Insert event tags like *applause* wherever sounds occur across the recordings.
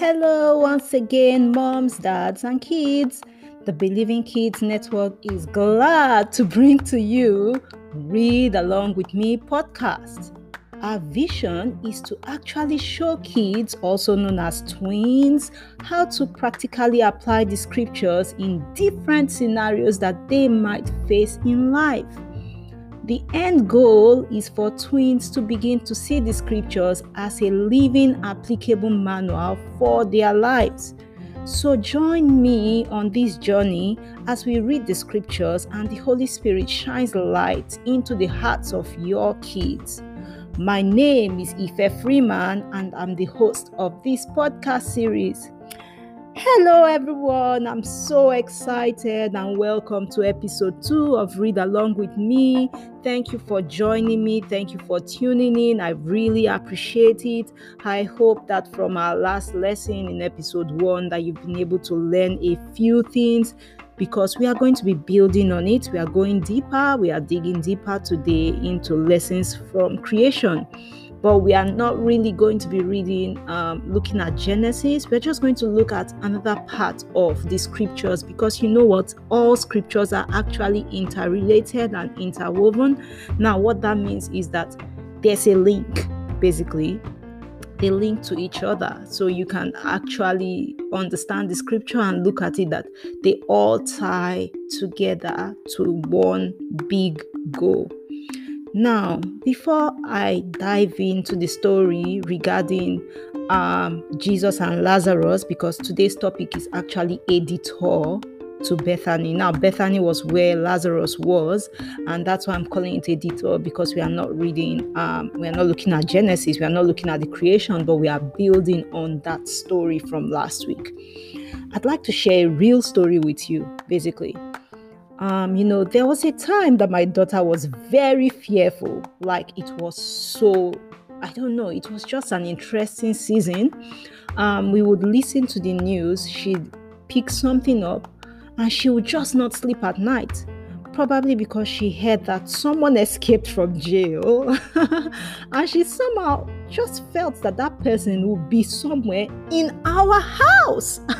Hello, once again, moms, dads, and kids. The Believing Kids Network is glad to bring to you Read Along with Me podcast. Our vision is to actually show kids, also known as twins, how to practically apply the scriptures in different scenarios that they might face in life. The end goal is for twins to begin to see the scriptures as a living, applicable manual for their lives. So, join me on this journey as we read the scriptures and the Holy Spirit shines light into the hearts of your kids. My name is Ife Freeman, and I'm the host of this podcast series. Hello, everyone. I'm so excited and welcome to episode two of Read Along with Me. Thank you for joining me. Thank you for tuning in. I really appreciate it. I hope that from our last lesson in episode one that you've been able to learn a few things because we are going to be building on it. We are going deeper. We are digging deeper today into lessons from creation but we are not really going to be reading um, looking at genesis. We're just going to look at another part of the scriptures because you know what? All scriptures are actually interrelated and interwoven. Now what that means is that there's a link basically they link to each other. So you can actually understand the scripture and look at it that they all tie together to one big goal now, before I dive into the story regarding um, Jesus and Lazarus, because today's topic is actually a detour to Bethany. Now, Bethany was where Lazarus was, and that's why I'm calling it a detour because we are not reading, um, we are not looking at Genesis, we are not looking at the creation, but we are building on that story from last week. I'd like to share a real story with you, basically um, you know, there was a time that my daughter was very fearful. Like it was so, I don't know, it was just an interesting season. Um, we would listen to the news, she'd pick something up, and she would just not sleep at night. Probably because she heard that someone escaped from jail, *laughs* and she somehow just felt that that person would be somewhere in our house. *laughs*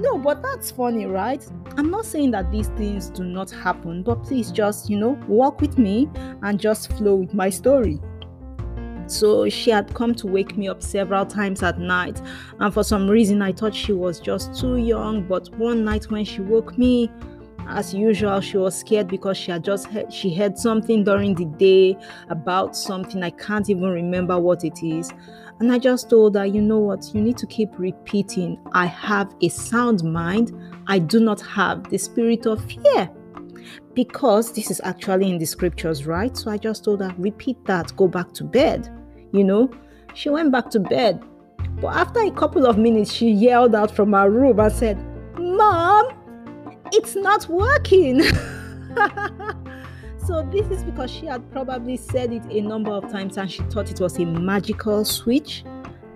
no, but that's funny, right? I'm not saying that these things do not happen, but please just, you know, walk with me and just flow with my story. So she had come to wake me up several times at night, and for some reason I thought she was just too young. But one night when she woke me, as usual, she was scared because she had just heard, she heard something during the day about something I can't even remember what it is. And I just told her, you know what, you need to keep repeating, I have a sound mind. I do not have the spirit of fear. Because this is actually in the scriptures, right? So I just told her, repeat that, go back to bed. You know, she went back to bed. But after a couple of minutes, she yelled out from her room and said, Mom, it's not working. *laughs* So this is because she had probably said it a number of times and she thought it was a magical switch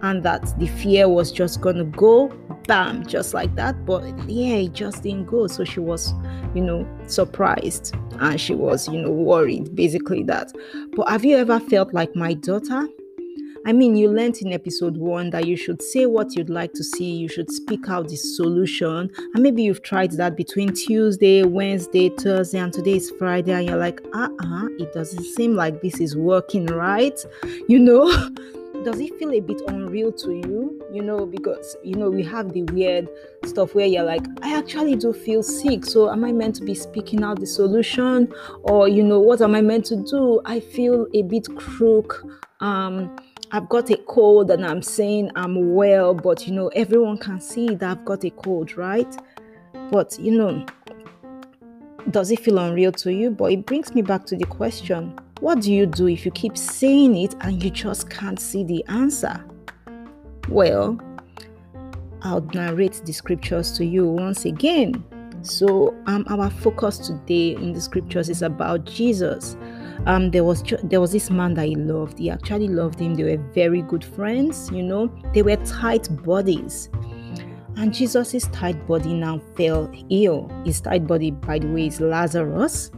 and that the fear was just gonna go bam just like that. But yeah it just didn't go. So she was you know surprised and she was you know worried basically that. But have you ever felt like my daughter I mean, you learned in episode one that you should say what you'd like to see, you should speak out the solution. And maybe you've tried that between Tuesday, Wednesday, Thursday, and today is Friday, and you're like, uh uh-uh, uh it doesn't seem like this is working right. You know, *laughs* does it feel a bit unreal to you? You know, because, you know, we have the weird stuff where you're like, I actually do feel sick. So am I meant to be speaking out the solution? Or, you know, what am I meant to do? I feel a bit crook. Um, I've got a cold and I'm saying I'm well, but you know, everyone can see that I've got a cold, right? But you know, does it feel unreal to you? But it brings me back to the question what do you do if you keep saying it and you just can't see the answer? Well, I'll narrate the scriptures to you once again. So, um, our focus today in the scriptures is about Jesus um there was there was this man that he loved. He actually loved him. They were very good friends you know. They were tight bodies and Jesus's tight body now fell ill. His tight body by the way is lazarus.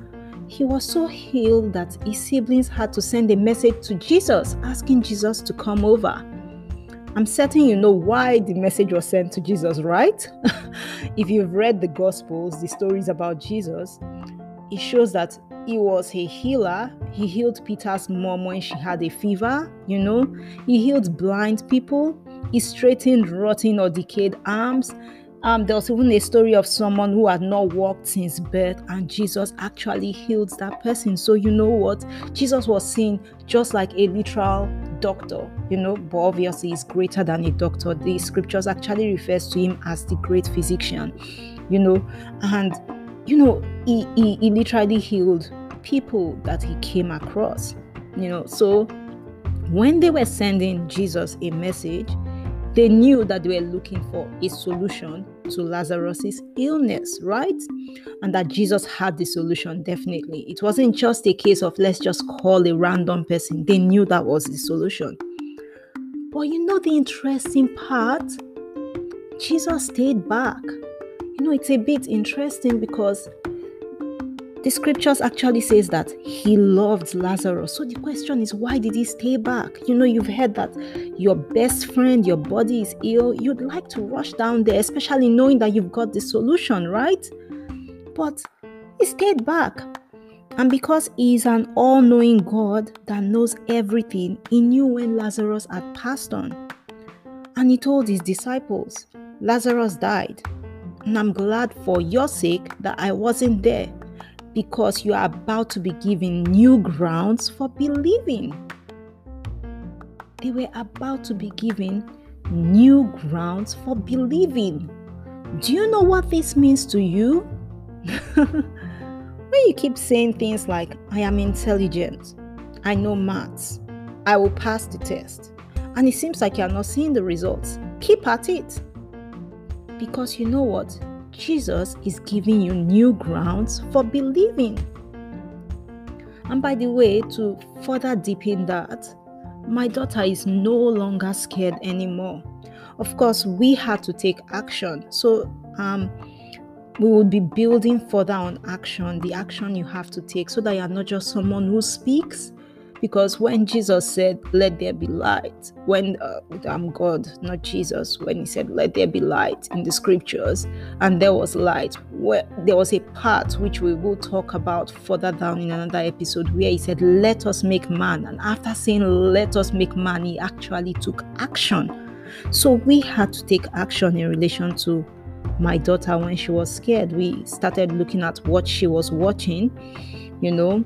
He was so ill that his siblings had to send a message to jesus asking jesus to come over. I'm certain you know why the message was sent to Jesus, right? *laughs* if you've read the Gospels, the stories about Jesus, it shows that he was a healer. He healed Peter's mom when she had a fever, you know. He healed blind people. He straightened rotten or decayed arms. Um, there was even a story of someone who had not walked since birth, and Jesus actually healed that person. So, you know what? Jesus was seen just like a literal doctor, you know, but obviously he's greater than a doctor. The scriptures actually refers to him as the great physician, you know, and you know, he, he, he literally healed people that he came across, you know. So when they were sending Jesus a message, they knew that they were looking for a solution to Lazarus's illness, right? And that Jesus had the solution definitely. It wasn't just a case of let's just call a random person. They knew that was the solution. But you know the interesting part? Jesus stayed back. Know, it's a bit interesting because the scriptures actually says that he loved Lazarus. So the question is, why did he stay back? You know, you've heard that your best friend, your body is ill. You'd like to rush down there, especially knowing that you've got the solution, right? But he stayed back. And because he is an all knowing God that knows everything, he knew when Lazarus had passed on. And he told his disciples, Lazarus died. And I'm glad for your sake that I wasn't there because you are about to be given new grounds for believing. They were about to be given new grounds for believing. Do you know what this means to you? *laughs* when you keep saying things like, I am intelligent, I know maths, I will pass the test, and it seems like you're not seeing the results, keep at it. Because you know what? Jesus is giving you new grounds for believing. And by the way, to further deepen that, my daughter is no longer scared anymore. Of course, we had to take action. So, um, we will be building further on action, the action you have to take, so that you're not just someone who speaks, because when Jesus said, Let there be light, when uh, I'm God, not Jesus, when he said, Let there be light in the scriptures, and there was light, where there was a part which we will talk about further down in another episode where he said, Let us make man. And after saying, Let us make man, he actually took action. So we had to take action in relation to my daughter when she was scared. We started looking at what she was watching, you know,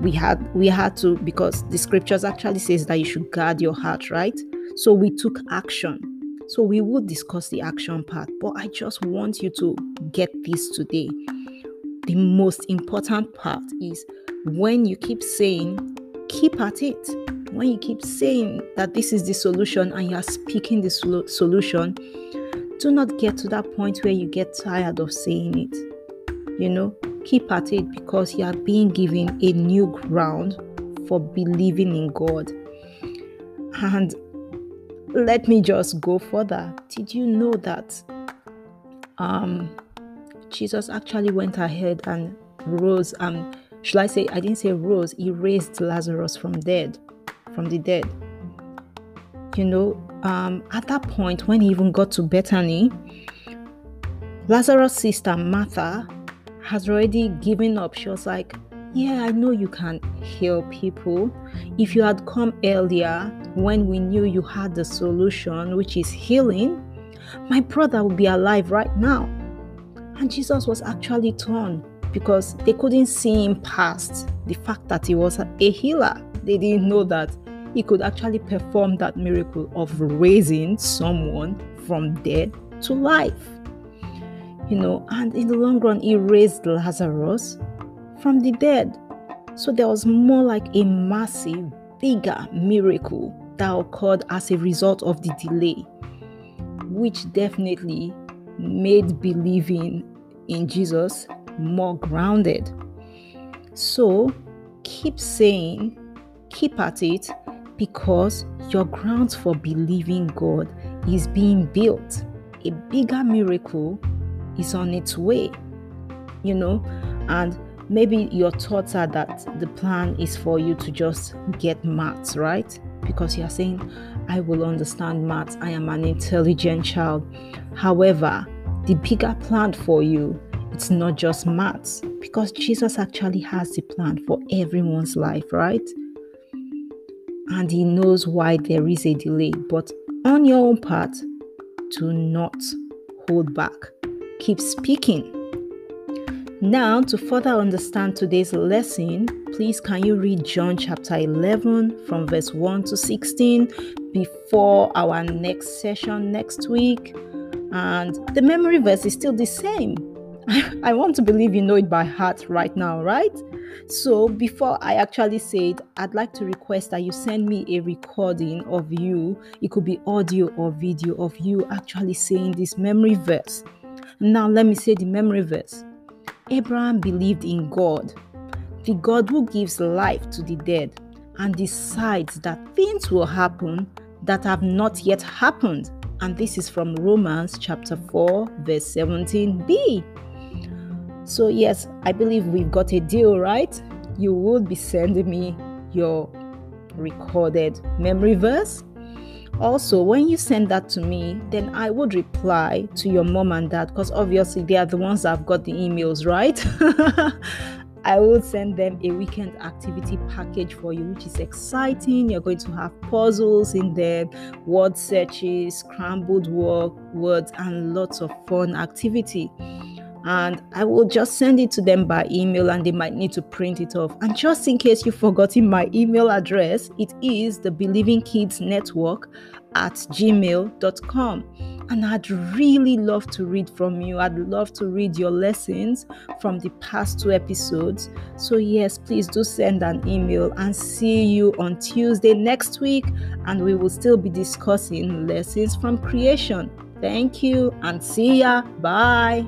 we had we had to because the scriptures actually says that you should guard your heart right? So we took action. So we will discuss the action part but i just want you to get this today. The most important part is when you keep saying keep at it. When you keep saying that this is the solution and you are speaking the sol- solution do not get to that point where you get tired of saying it you know Keep at it because you are being given a new ground for believing in God. And let me just go further. Did you know that um, Jesus actually went ahead and rose? Um, should I say? I didn't say rose. He raised Lazarus from dead, from the dead. You know, um, at that point when he even got to Bethany, Lazarus' sister Martha has already given up. She was like, Yeah, I know you can heal people. If you had come earlier when we knew you had the solution, which is healing, my brother would be alive right now. And Jesus was actually torn because they couldn't see him past the fact that he was a healer. They didn't know that he could actually perform that miracle of raising someone from dead to life you know, and in the long run, he raised Lazarus from the dead. So there was more like a massive, bigger miracle that occurred as a result of the delay, which definitely made believing in Jesus more grounded. So keep saying, keep at it, because your grounds for believing God is being built. A bigger miracle is on its way, you know, and maybe your thoughts are that the plan is for you to just get maths, right? Because you're saying, I will understand maths. I am an intelligent child. However, the bigger plan for you, it's not just maths because Jesus actually has the plan for everyone's life, right? And He knows why there is a delay. But on your own part, do not hold back. Keep speaking. Now, to further understand today's lesson, please can you read John chapter 11 from verse 1 to 16 before our next session next week? And the memory verse is still the same. *laughs* I want to believe you know it by heart right now, right? So, before I actually say it, I'd like to request that you send me a recording of you. It could be audio or video of you actually saying this memory verse. Now, let me say the memory verse. Abraham believed in God, the God who gives life to the dead and decides that things will happen that have not yet happened. And this is from Romans chapter 4, verse 17b. So, yes, I believe we've got a deal, right? You would be sending me your recorded memory verse. Also, when you send that to me, then I would reply to your mom and dad because obviously they are the ones that have got the emails, right? *laughs* I will send them a weekend activity package for you, which is exciting. You're going to have puzzles in there, word searches, scrambled word, words, and lots of fun activity and I will just send it to them by email and they might need to print it off. And just in case you've forgotten my email address, it is the Believing Kids Network at gmail.com. And I'd really love to read from you. I'd love to read your lessons from the past two episodes. So, yes, please do send an email and see you on Tuesday next week. And we will still be discussing lessons from creation. Thank you and see ya. Bye.